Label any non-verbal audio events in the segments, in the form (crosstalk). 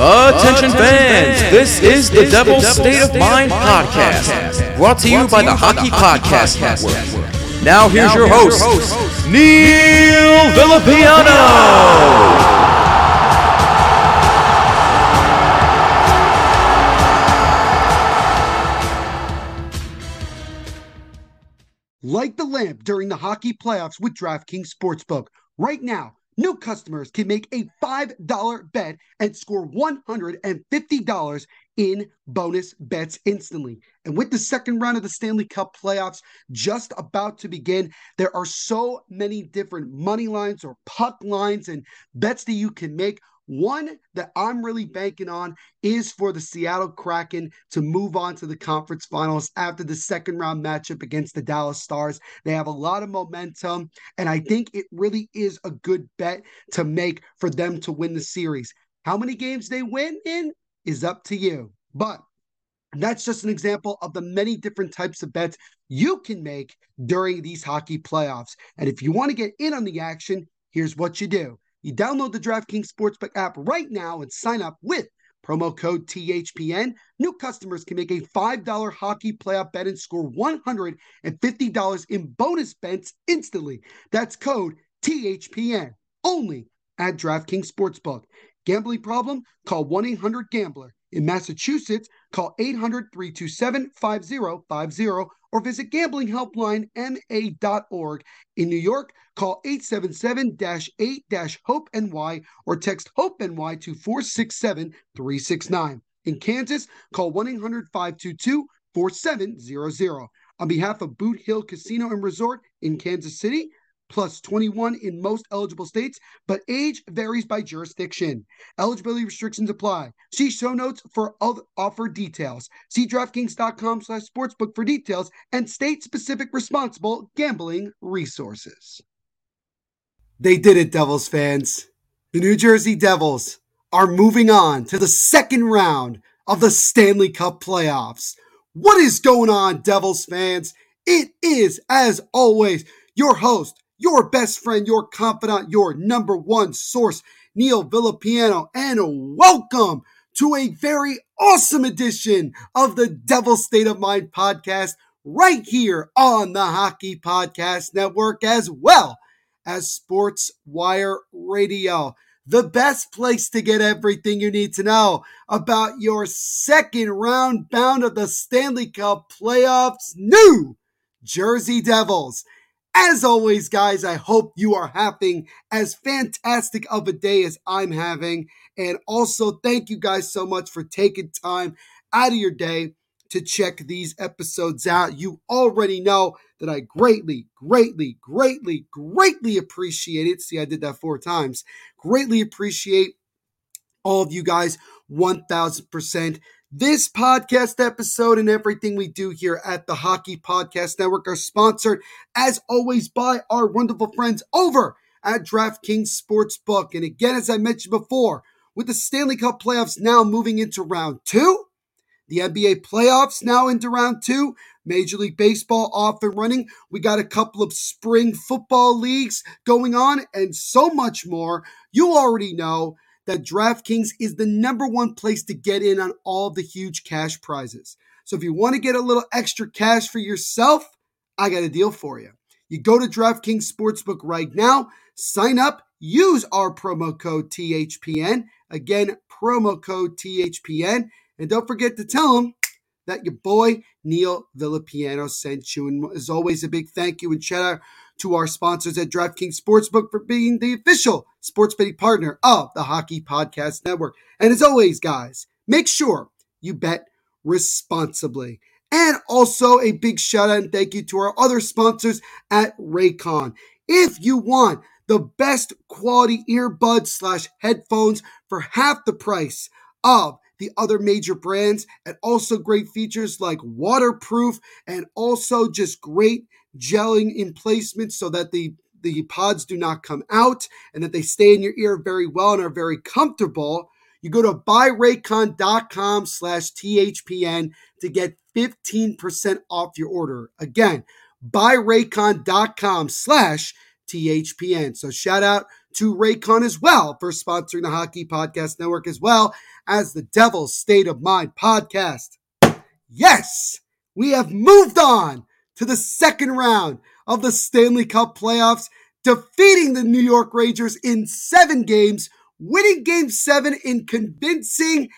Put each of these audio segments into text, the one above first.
Attention fans, this is the Devil's State of Mind podcast, brought to you by the Hockey Podcast Network. Now here's your host, Neil Villapiano. Light the lamp during the hockey playoffs with DraftKings Sportsbook. Right now, new customers can make a $5 bet and score $150 in bonus bets instantly. And with the second round of the Stanley Cup playoffs just about to begin, there are so many different money lines or puck lines and bets that you can make. One that I'm really banking on is for the Seattle Kraken to move on to the conference finals after the second round matchup against the Dallas Stars. They have a lot of momentum, and I think it really is a good bet to make for them to win the series. How many games they win in is up to you. But that's just an example of the many different types of bets you can make during these hockey playoffs. And if you want to get in on the action, here's what you do. You download the DraftKings Sportsbook app right now and sign up with promo code THPN. New customers can make a $5 hockey playoff bet and score $150 in bonus bets instantly. That's code THPN only at DraftKings Sportsbook. Gambling problem? Call 1 800 Gambler. In Massachusetts, call 800 327 5050 or visit gamblinghelplinema.org. In New York, call 877-8-HOPE-NY or text HOPE-NY to 467-369. In Kansas, call 1-800-522-4700. On behalf of Boot Hill Casino and Resort in Kansas City, plus 21 in most eligible states, but age varies by jurisdiction. Eligibility restrictions apply. See show notes for other offer details. See DraftKings.com slash sportsbook for details and state-specific responsible gambling resources. They did it, Devils fans. The New Jersey Devils are moving on to the second round of the Stanley Cup playoffs. What is going on, Devils fans? It is, as always, your host, your best friend, your confidant, your number one source, Neil Villapiano, and welcome to a very awesome edition of the Devil State of Mind podcast right here on the Hockey Podcast Network, as well as Sports Wire Radio. The best place to get everything you need to know about your second round bound of the Stanley Cup playoffs. New Jersey Devils. As always, guys, I hope you are having as fantastic of a day as I'm having. And also, thank you guys so much for taking time out of your day to check these episodes out. You already know that I greatly, greatly, greatly, greatly appreciate it. See, I did that four times. Greatly appreciate all of you guys 1000%. This podcast episode and everything we do here at the Hockey Podcast Network are sponsored, as always, by our wonderful friends over at DraftKings Sportsbook. And again, as I mentioned before, with the Stanley Cup playoffs now moving into round two, the NBA playoffs now into round two, Major League Baseball off and running. We got a couple of spring football leagues going on, and so much more. You already know that DraftKings is the number one place to get in on all the huge cash prizes. So if you want to get a little extra cash for yourself, I got a deal for you. You go to DraftKings Sportsbook right now, sign up, use our promo code THPN. Again, promo code THPN. And don't forget to tell them that your boy Neil Villapiano sent you. And as always, a big thank you and shout out to our sponsors at DraftKings Sportsbook for being the official sports betting partner of the Hockey Podcast Network. And as always, guys, make sure you bet responsibly. And also a big shout out and thank you to our other sponsors at Raycon. If you want the best quality earbuds slash headphones for half the price of the other major brands and also great features like waterproof and also just great gelling in placement so that the the pods do not come out and that they stay in your ear very well and are very comfortable you go to buyraycon.com slash THPN to get 15% off your order. Again, buyraycon.com slash THPN. So shout out to Raycon as well for sponsoring the Hockey Podcast Network as well as the Devil's State of Mind podcast. Yes, we have moved on to the second round of the Stanley Cup playoffs, defeating the New York Rangers in seven games winning game seven in convincing,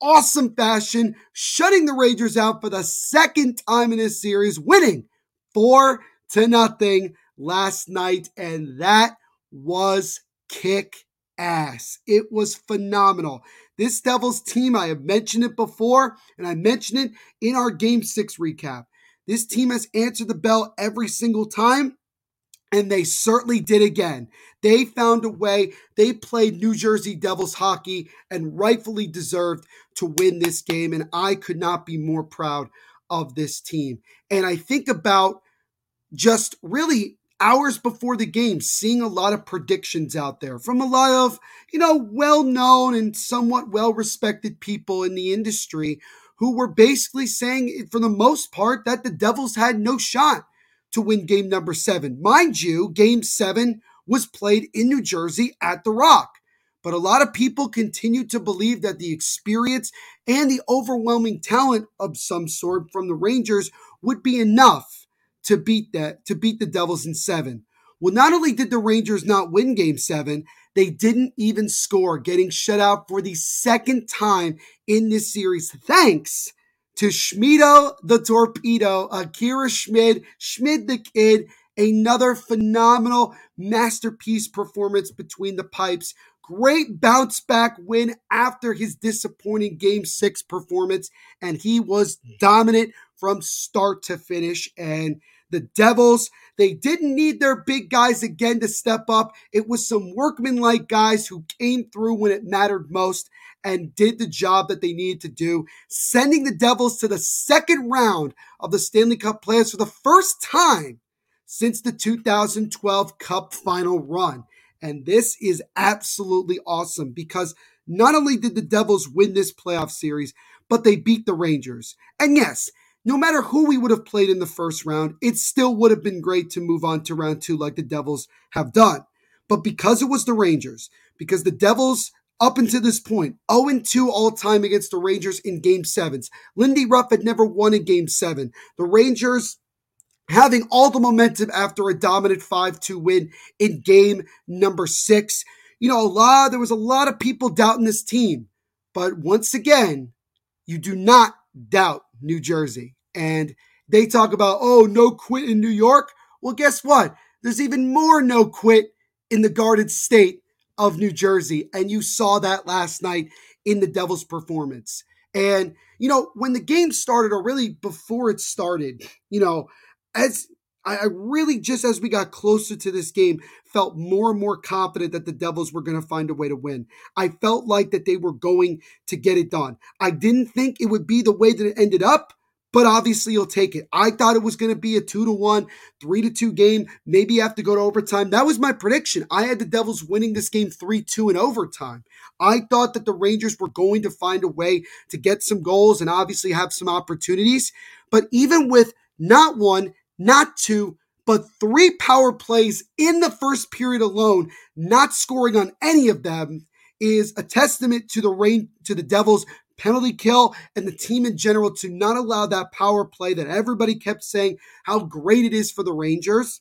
awesome fashion, shutting the Rangers out for the second time in this series, winning four to nothing last night. And that was kick ass. It was phenomenal. This Devils team, I have mentioned it before, and I mentioned it in our game six recap. This team has answered the bell every single time. And they certainly did again. They found a way. They played New Jersey Devils hockey and rightfully deserved to win this game. And I could not be more proud of this team. And I think about just really hours before the game, seeing a lot of predictions out there from a lot of, you know, well known and somewhat well respected people in the industry who were basically saying, for the most part, that the Devils had no shot to win game number seven. Mind you, game seven was played in New Jersey at The Rock. But a lot of people continue to believe that the experience and the overwhelming talent of some sort from the Rangers would be enough to beat that to beat the Devils in 7. Well, not only did the Rangers not win game 7, they didn't even score, getting shut out for the second time in this series thanks to Schmido the Torpedo, Akira Schmid, Schmid the Kid, another phenomenal masterpiece performance between the pipes. Great bounce back win after his disappointing game six performance, and he was dominant from start to finish. And the Devils, they didn't need their big guys again to step up. It was some workmanlike guys who came through when it mattered most and did the job that they needed to do, sending the Devils to the second round of the Stanley Cup playoffs for the first time since the 2012 Cup final run. And this is absolutely awesome because not only did the Devils win this playoff series, but they beat the Rangers. And yes, no matter who we would have played in the first round, it still would have been great to move on to round two like the Devils have done. But because it was the Rangers, because the Devils up until this point, 0 2 all time against the Rangers in game sevens. Lindy Ruff had never won in game seven. The Rangers having all the momentum after a dominant 5 2 win in game number six. You know, a lot, there was a lot of people doubting this team. But once again, you do not doubt New Jersey. And they talk about, oh, no quit in New York. Well, guess what? There's even more no quit in the Garden State of New Jersey. And you saw that last night in the Devils' performance. And, you know, when the game started, or really before it started, you know, as I really just as we got closer to this game felt more and more confident that the Devils were going to find a way to win. I felt like that they were going to get it done. I didn't think it would be the way that it ended up, but obviously you'll take it. I thought it was going to be a two to one, three to two game. Maybe have to go to overtime. That was my prediction. I had the Devils winning this game three two in overtime. I thought that the Rangers were going to find a way to get some goals and obviously have some opportunities. But even with not one, not two, but three power plays in the first period alone, not scoring on any of them is a testament to the rain to the Devils penalty kill and the team in general to not allow that power play that everybody kept saying how great it is for the Rangers.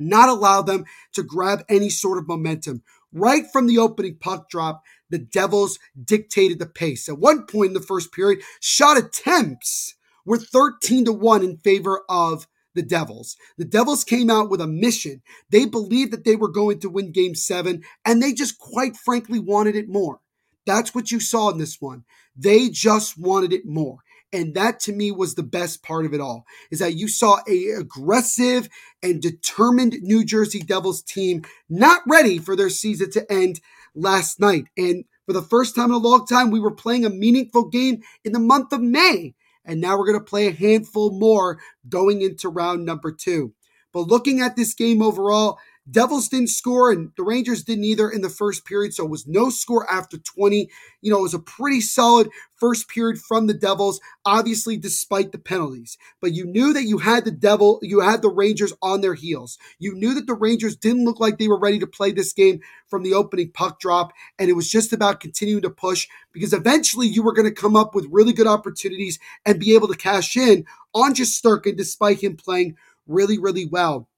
not allow them to grab any sort of momentum. Right from the opening puck drop, the Devils dictated the pace. At one point in the first period, shot attempts were 13 to 1 in favor of the Devils. The Devils came out with a mission. They believed that they were going to win game seven, and they just quite frankly wanted it more. That's what you saw in this one. They just wanted it more. And that to me was the best part of it all is that you saw a aggressive and determined New Jersey Devils team not ready for their season to end last night. And for the first time in a long time, we were playing a meaningful game in the month of May. And now we're going to play a handful more going into round number two. But looking at this game overall, Devils didn't score and the Rangers didn't either in the first period, so it was no score after 20. You know, it was a pretty solid first period from the Devils, obviously despite the penalties. But you knew that you had the Devil, you had the Rangers on their heels. You knew that the Rangers didn't look like they were ready to play this game from the opening puck drop, and it was just about continuing to push because eventually you were going to come up with really good opportunities and be able to cash in on Shesterkin despite him playing really, really well.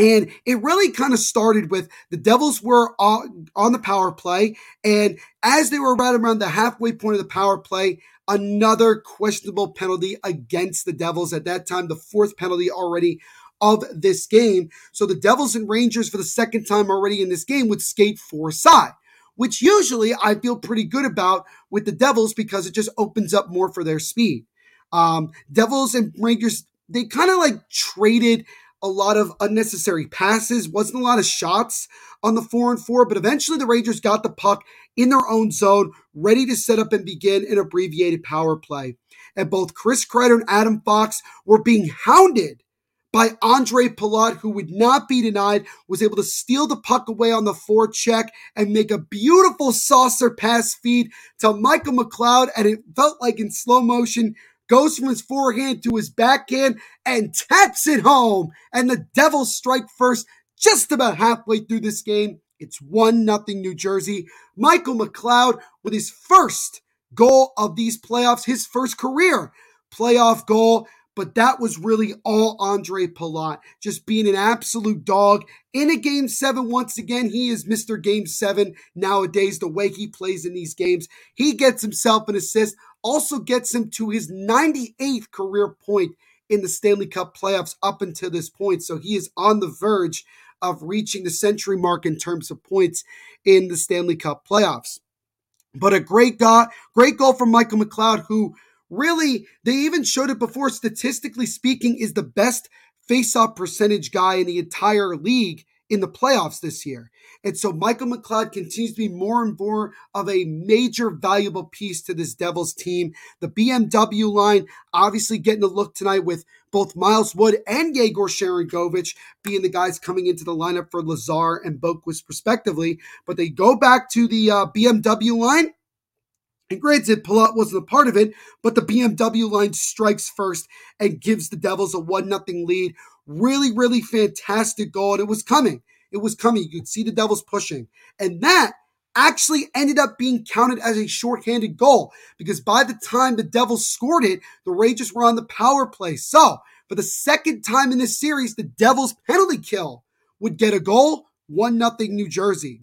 And it really kind of started with the Devils were on, the power play. And as they were right around the halfway point of the power play, another questionable penalty against the Devils. At that time, the fourth penalty already of this game. So the Devils and Rangers, for the second time already in this game, would skate four side, which usually I feel pretty good about with the Devils because it just opens up more for their speed. Um, Devils and Rangers, they kind of like traded a lot of unnecessary passes, wasn't a lot of shots on the four and four, but eventually the Rangers got the puck in their own zone, ready to set up and begin an abbreviated power play. And both Chris Kreider and Adam Fox were being hounded by Andre Palat, who would not be denied, was able to steal the puck away on the forecheck and make a beautiful saucer pass feed to Michael McLeod. And it felt like in slow motion, goes from his forehand to his backhand and taps it home. And the Devils strike first just about halfway through this game. It's 1 0 New Jersey. Michael McLeod with his first goal of these playoffs, his first career playoff goal. But that was really all Andre Palat, just being an absolute dog in a game seven. Once again, he is Mr. Game seven nowadays, the way he plays in these games. He gets himself an assist also gets him to his 98th career point in the Stanley Cup playoffs up until this point. So he is on the verge of reaching the century mark in terms of points in the Stanley Cup playoffs. But a great goal, great goal from Michael McLeod, who really, they even showed it before, statistically speaking, is the best face-off percentage guy in the entire league in the playoffs this year. And so Michael McLeod continues to be more and more of a major valuable piece to this Devils team. The BMW line obviously getting a look tonight with both Miles Wood and Yegor Sharangovich being the guys coming into the lineup for Lazar and Boqvist respectively. But they go back to the uh, BMW line. And granted, Palat wasn't a part of it, but the BMW line strikes first and gives the Devils a 1 0 lead. Really, really fantastic goal. And it was coming. It was coming. You could see the Devils pushing. And that actually ended up being counted as a shorthanded goal because by the time the Devils scored it, the Rangers were on the power play. So, for the second time in this series, the Devils penalty kill would get a goal, 1 0 New Jersey.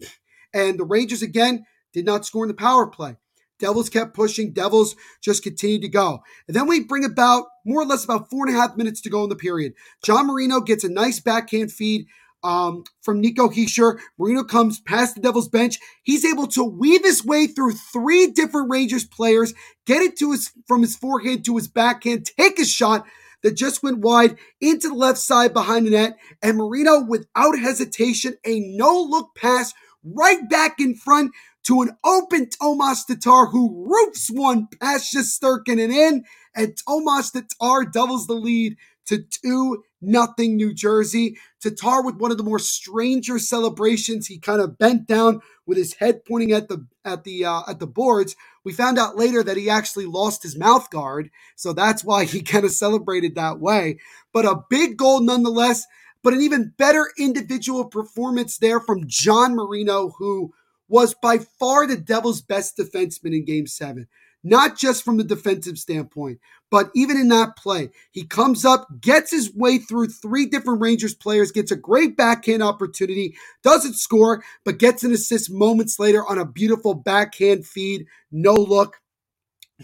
And the Rangers again did not score in the power play. Devils kept pushing. Devils just continued to go. And then we bring about more or less about four and a half minutes to go in the period. John Marino gets a nice backhand feed um, from Nico Hischier. Marino comes past the Devils bench. He's able to weave his way through three different Rangers players, get it to his from his forehand to his backhand, take a shot that just went wide into the left side behind the net. And Marino, without hesitation, a no look pass right back in front to an open Tomas Tatar who roofs one past Shesterkin and in. And Tomas Tatar doubles the lead to 2 nothing New Jersey. Tatar with one of the more stranger celebrations. He kind of bent down with his head pointing at the at the uh, at the boards. We found out later that he actually lost his mouth guard, so that's why he (laughs) kind of celebrated that way. But a big goal nonetheless. But an even better individual performance there from John Marino, who was by far the Devils' best defenseman in Game Seven. Not just from the defensive standpoint, but even in that play. He comes up, gets his way through three different Rangers players, gets a great backhand opportunity, doesn't score, but gets an assist moments later on a beautiful backhand feed, no look.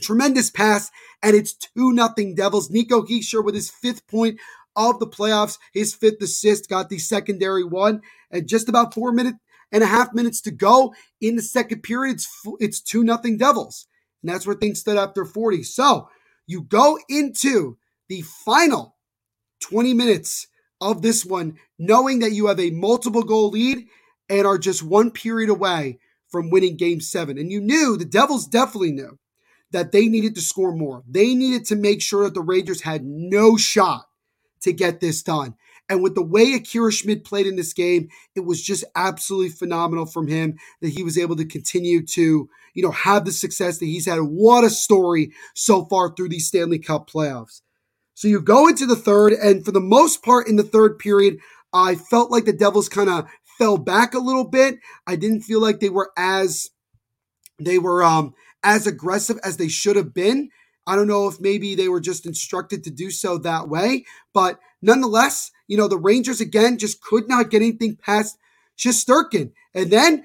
Tremendous pass, and it's 2 nothing Devils. Nico Hischier with his fifth point of the playoffs, his fifth assist, got the secondary one, and just about four minutes and a half minutes to go in the second period. It's, it's 2 nothing Devils. And that's where things stood after 40. So you go into the final 20 minutes of this one, knowing that you have a multiple goal lead and are just one period away from winning game seven. And you knew, the Devils definitely knew that they needed to score more. They needed to make sure that the Rangers had no shot to get this done. And with the way Akira Schmid played in this game, it was just absolutely phenomenal from him that he was able to continue to, you know, have the success that he's had. What a story so far through these Stanley Cup playoffs. So you go into the third, and for the most part in the third period, I felt like the Devils kind of fell back a little bit. I didn't feel like they were as they were um as aggressive as they should have been. I don't know if maybe they were just instructed to do so that way, but nonetheless, you know, the Rangers again just could not get anything past Shesterkin. And then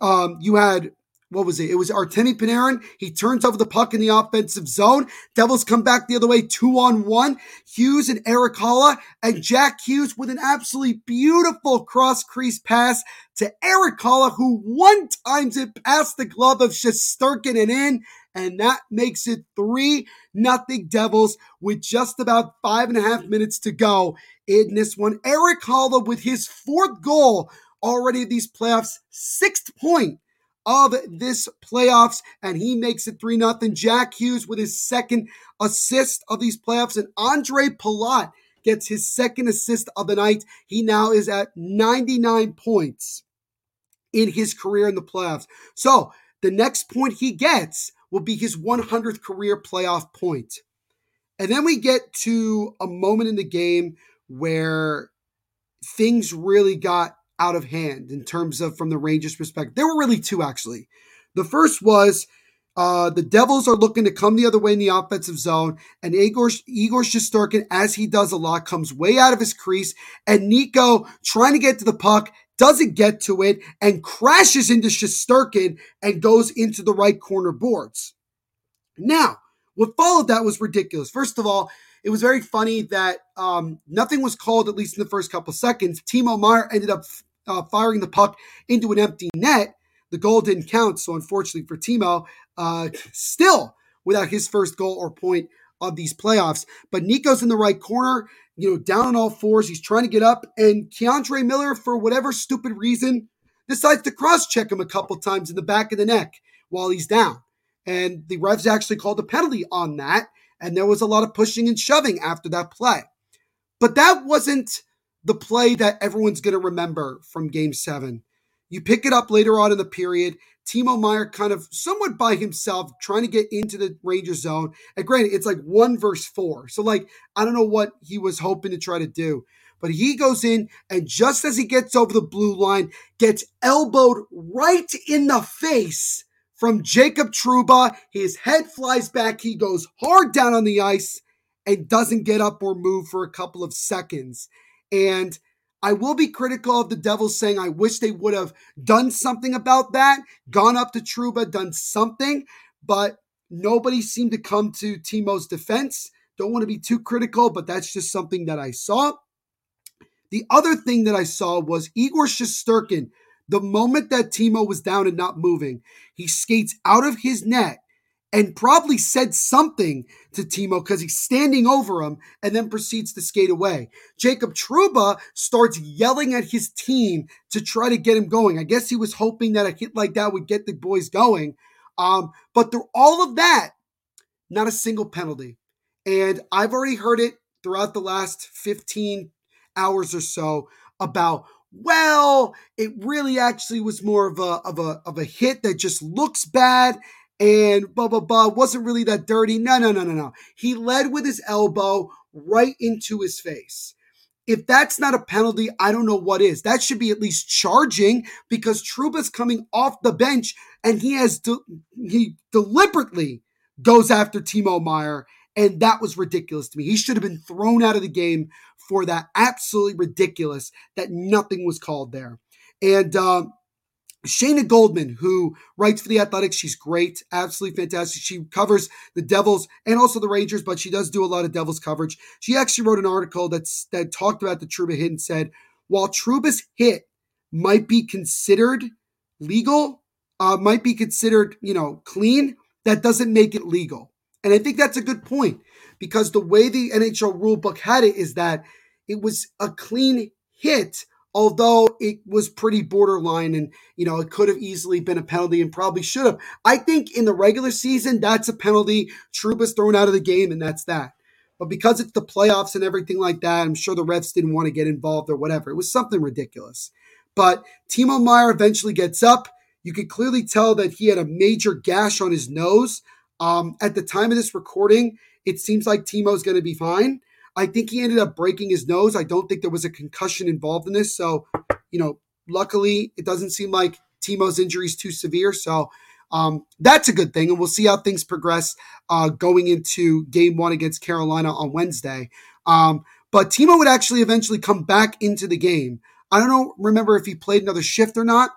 um, you had what was it? It was Artemi Panarin. He turns over the puck in the offensive zone. Devils come back the other way, two on one. Hughes and Erik Haula and Jack Hughes with an absolutely beautiful cross crease pass to Erik Haula, who one times it past the glove of Shesterkin and in and that makes it three nothing Devils with just about five and a half minutes to go in this one. Erik Haula with his fourth goal already these playoffs, sixth point of this playoffs, and he makes it 3 0. Jack Hughes with his second assist of these playoffs, and Andre Palat gets his second assist of the night. He now is at 99 points in his career in the playoffs. So the next point he gets will be his 100th career playoff point. And then we get to a moment in the game where things really got out of hand in terms of from the Rangers' perspective. There were really two, actually. The first was uh, the Devils are looking to come the other way in the offensive zone, and Igor, Igor as he does a lot, comes way out of his crease, and Nico trying to get to the puck doesn't get to it and crashes into Shesterkin and goes into the right corner boards. Now, what followed that was ridiculous. First of all, it was very funny that um, nothing was called, at least in the first couple seconds. Timo Meier ended up uh, firing the puck into an empty net. The goal didn't count, so unfortunately for Timo, uh, still without his first goal or point of these playoffs. But Nico's in the right corner you know, down on all fours. He's trying to get up, and K'Andre Miller, for whatever stupid reason, decides to cross check him a couple times in the back of the neck while he's down. And the refs actually called a penalty on that, and there was a lot of pushing and shoving after that play. But that wasn't the play that everyone's going to remember from game seven. You pick it up later on in the period. Timo Meier kind of somewhat by himself trying to get into the Ranger zone. And granted, it's like one verse four. So, like, I don't know what he was hoping to try to do. But he goes in, and just as he gets over the blue line, gets elbowed right in the face from Jacob Trouba. His head flies back. He goes hard down on the ice and doesn't get up or move for a couple of seconds. And I will be critical of the Devils saying I wish they would have done something about that, gone up to Trouba, done something, but nobody seemed to come to Timo's defense. Don't want to be too critical, but that's just something that I saw. The other thing that I saw was Igor Shesterkin. The moment that Timo was down and not moving, he skates out of his net and probably said something to Timo because he's standing over him and then proceeds to skate away. Jacob Trouba starts yelling at his team to try to get him going. I guess he was hoping that a hit like that would get the boys going. Um, but through all of that, not a single penalty. And I've already heard it throughout the last 15 hours or so about well, it really actually was more of a of a of a hit that just looks bad and blah blah blah wasn't really that dirty. No, no, no, no, no. He led with his elbow right into his face. If that's not a penalty, I don't know what is. That should be at least charging because Trouba's coming off the bench and he has de- he deliberately goes after Timo Meier And that was ridiculous to me. He should have been thrown out of the game for that. Absolutely ridiculous that nothing was called there. And um, Shayna Goldman, who writes for the Athletics, she's great, absolutely fantastic. She covers the Devils and also the Rangers, but she does do a lot of Devils coverage. She actually wrote an article that's that talked about the Trouba hit and said, while Trouba's hit might be considered legal, uh, might be considered, you know, clean, that doesn't make it legal. And I think that's a good point because the way the NHL rulebook had it is that it was a clean hit, although it was pretty borderline and, you know, it could have easily been a penalty and probably should have. I think in the regular season, that's a penalty. Trouba's thrown out of the game and that's that. But because it's the playoffs and everything like that, I'm sure the refs didn't want to get involved or whatever. It was something ridiculous. But Timo Meier eventually gets up. You could clearly tell that he had a major gash on his nose. Um, at the time of this recording, it seems like Timo's going to be fine. I think he ended up breaking his nose. I don't think there was a concussion involved in this. So, you know, luckily, it doesn't seem like Timo's injury is too severe. So, um, that's a good thing. And we'll see how things progress uh, going into game one against Carolina on Wednesday. Um, but Timo would actually eventually come back into the game. I don't know, remember if he played another shift or not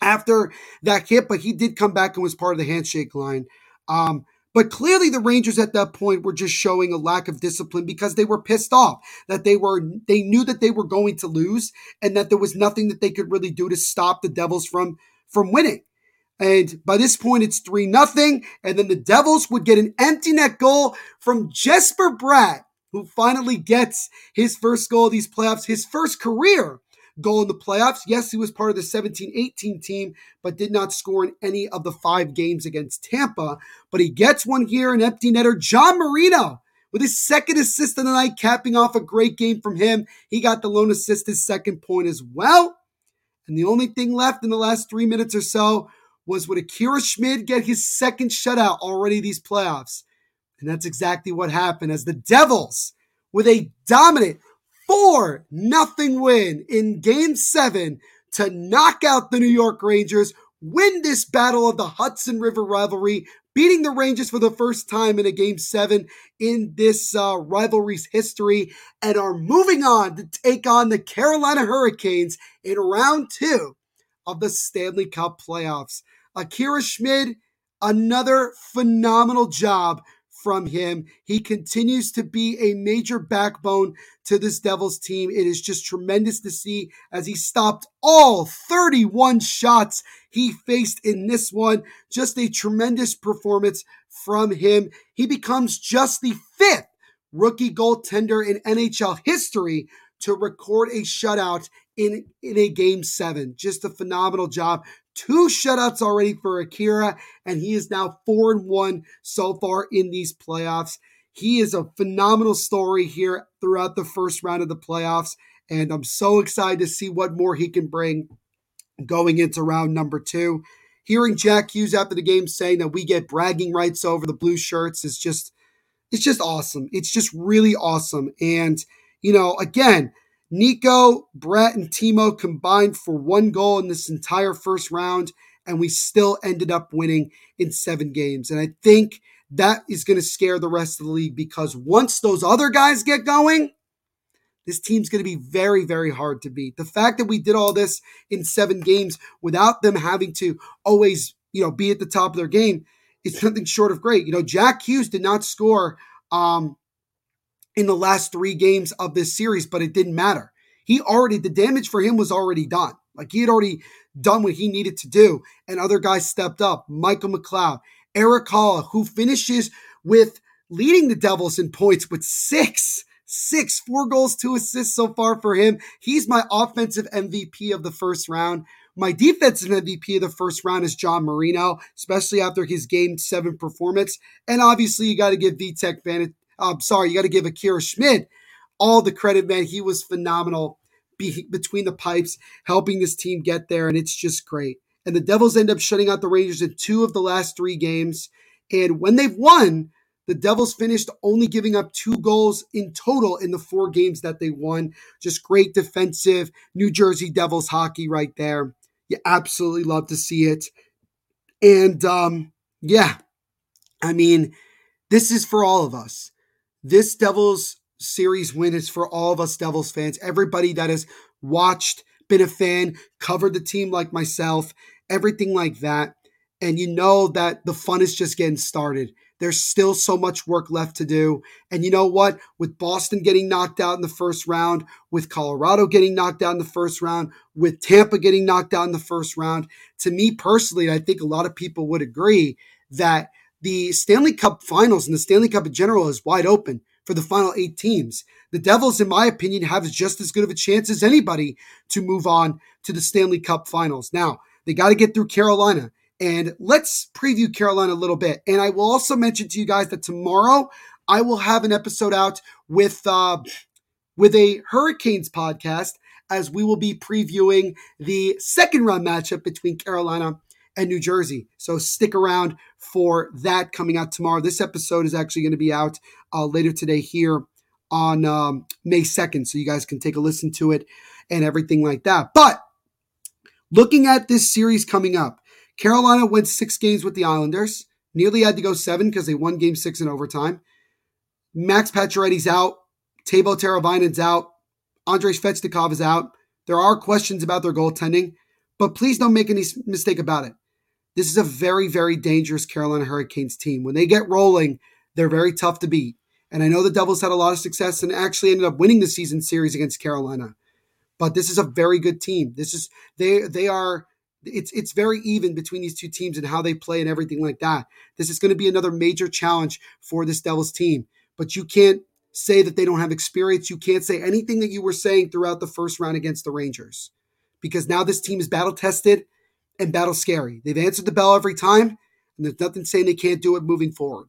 after that hit, but he did come back and was part of the handshake line. Um, but clearly the Rangers at that point were just showing a lack of discipline because they were pissed off that they were they knew that they were going to lose and that there was nothing that they could really do to stop the Devils from from winning. And by this point, it's 3 nothing. And then the Devils would get an empty net goal from Jesper Bratt, who finally gets his first goal of these playoffs, his first career goal in the playoffs. Yes, he was part of the 17 18 team, but did not score in any of the five games against Tampa. But he gets one here, an empty netter. John Marino with his second assist of the night, capping off a great game from him. He got the lone assist, his second point as well. And the only thing left in the last three minutes or so was would Akira Schmid get his second shutout already these playoffs? And that's exactly what happened as the Devils, with a dominant 4 nothing win in game seven to knock out the New York Rangers, win this battle of the Hudson River rivalry, beating the Rangers for the first time in a game seven in this uh, rivalry's history, and are moving on to take on the Carolina Hurricanes in round two of the Stanley Cup playoffs. Akira Schmid, another phenomenal job from him. He continues to be a major backbone to this Devils team. It is just tremendous to see as he stopped all 31 shots he faced in this one. Just a tremendous performance from him. He becomes just the fifth rookie goaltender in NHL history to record a shutout in, in a game seven. Just a phenomenal job. Two shutouts already for Akira, and he is now four and one so far in these playoffs. He is a phenomenal story here throughout the first round of the playoffs, and I'm so excited to see what more he can bring going into round number two. Hearing Jack Hughes after the game saying that we get bragging rights over the blue shirts is just it's just awesome. It's just really awesome. And, you know, again, Nico, Bratt, and Timo combined for one goal in this entire first round, and we still ended up winning in seven games. And I think that is going to scare the rest of the league because once those other guys get going, this team's going to be very, very hard to beat. The fact that we did all this in seven games without them having to always, you know, be at the top of their game is nothing short of great. You know, Jack Hughes did not score um, in the last three games of this series, but it didn't matter. He already, the damage for him was already done. Like he had already done what he needed to do, and other guys stepped up. Michael McLeod, Erik Haula, who finishes with leading the Devils in points with six, six, four goals, two assists so far for him. He's my offensive MVP of the first round. My defensive MVP of the first round is John Marino, especially after his game seven performance. And obviously, you got to give Vitek Van I'm sorry, you got to give Akira Schmid all the credit, man. He was phenomenal be- between the pipes, helping this team get there, and it's just great. And the Devils end up shutting out the Rangers in two of the last three games. And when they've won, the Devils finished only giving up two goals in total in the four games that they won. Just great defensive New Jersey Devils hockey right there. You absolutely love to see it. And um, yeah, I mean, this is for all of us. This Devils series win is for all of us Devils fans. Everybody that has watched, been a fan, covered the team like myself, everything like that. And you know that the fun is just getting started. There's still so much work left to do. And you know what? With Boston getting knocked out in the first round, with Colorado getting knocked out in the first round, with Tampa getting knocked out in the first round, to me personally, I think a lot of people would agree that the Stanley Cup finals and the Stanley Cup in general is wide open for the final eight teams. The Devils, in my opinion, have just as good of a chance as anybody to move on to the Stanley Cup finals. Now, they got to get through Carolina. And let's preview Carolina a little bit. And I will also mention to you guys that tomorrow I will have an episode out with uh, with a Hurricanes podcast as we will be previewing the second round matchup between Carolina and New Jersey. So stick around for that coming out tomorrow. This episode is actually going to be out uh, later today here on um, May 2nd. So you guys can take a listen to it and everything like that. But looking at this series coming up, Carolina went six games with the Islanders. Nearly had to go seven because they won game six in overtime. Max Pacioretty's out. Teuvo Teravainen's out. Andrei Svechnikov is out. There are questions about their goaltending, but please don't make any mistake about it. This is a very, very dangerous Carolina Hurricanes team. When they get rolling, they're very tough to beat. And I know the Devils had a lot of success and actually ended up winning the season series against Carolina. But this is a very good team. This is they they are it's it's very even between these two teams and how they play and everything like that. This is going to be another major challenge for this Devils team. But you can't say that they don't have experience. You can't say anything that you were saying throughout the first round against the Rangers. Because now this team is battle tested and battle scary. They've answered the bell every time, and there's nothing saying they can't do it moving forward.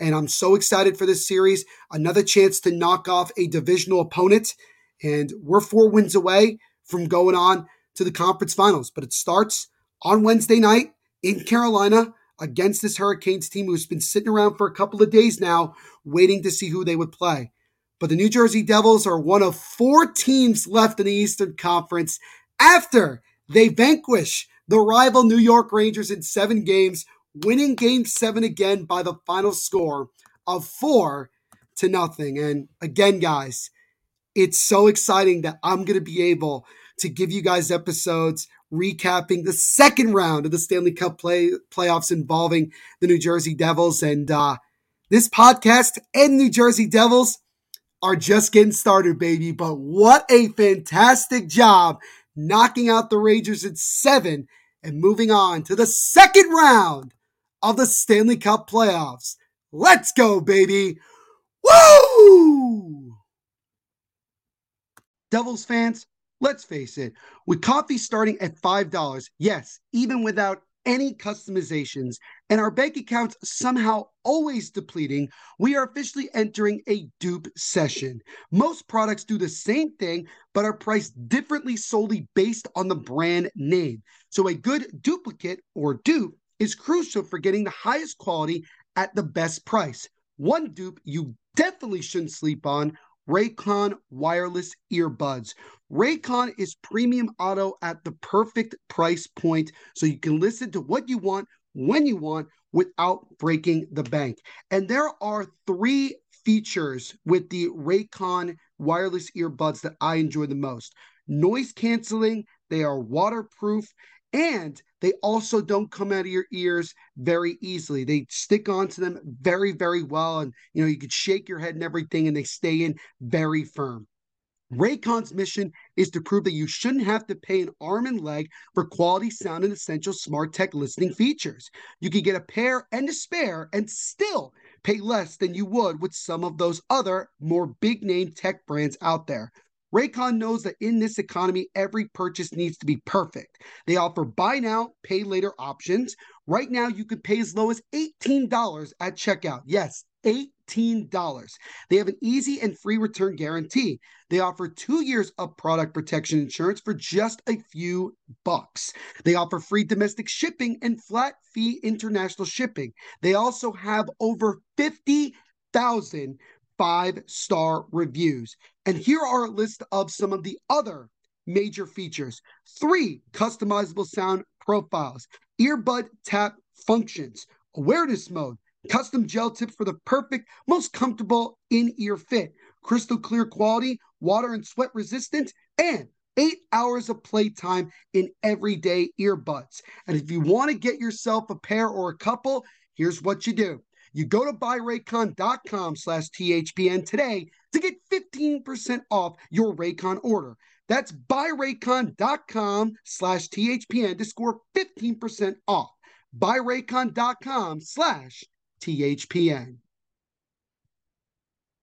And I'm so excited for this series. Another chance to knock off a divisional opponent. And we're four wins away from going on to the conference finals. But it starts on Wednesday night in Carolina against this Hurricanes team who's been sitting around for a couple of days now, waiting to see who they would play. But the New Jersey Devils are one of four teams left in the Eastern Conference after they vanquish the rival New York Rangers in seven games, winning game seven again by the final score of four to nothing. And again, guys, it's so exciting that I'm going to be able to give you guys episodes recapping the second round of the Stanley Cup play playoffs involving the New Jersey Devils. And uh, this podcast and New Jersey Devils are just getting started, baby. But what a fantastic job knocking out the Rangers in seven and moving on to the second round of the Stanley Cup playoffs. Let's go, baby. Woo! Devils fans, let's face it, with coffee starting at $5, yes, even without any customizations, and our bank accounts somehow always depleting, we are officially entering a dupe session. Most products do the same thing, but are priced differently solely based on the brand name. So a good duplicate or dupe is crucial for getting the highest quality at the best price. One dupe you definitely shouldn't sleep on Raycon wireless earbuds. Raycon is premium auto at the perfect price point so you can listen to what you want when you want without breaking the bank. And there are three features with the Raycon wireless earbuds that I enjoy the most noise canceling, they are waterproof, and they also don't come out of your ears very easily. They stick onto them very, very well. And, you know, you could shake your head and everything, and they stay in very firm. Raycon's mission is to prove that you shouldn't have to pay an arm and leg for quality sound and essential smart tech listening features. You can get a pair and a spare and still pay less than you would with some of those other more big name tech brands out there. Raycon knows that in this economy, every purchase needs to be perfect. They offer buy now, pay later options. Right now, you can pay as low as $18 at checkout. Yes, $18. They have an easy and free return guarantee. They offer two years of product protection insurance for just a few bucks. They offer free domestic shipping and flat fee international shipping. They also have over 50,000 five star reviews. And here are a list of some of the other major features three customizable sound profiles, earbud tap functions, awareness mode, Custom gel tips for the perfect, most comfortable in ear fit. Crystal clear quality, water and sweat resistant, and eight hours of playtime in everyday earbuds. And if you want to get yourself a pair or a couple, here's what you do. You go to buyraycon.com slash THPN today to get 15% off your Raycon order. That's buyraycon.com slash THPN to score 15% off. Buyraycon.com slash THPN.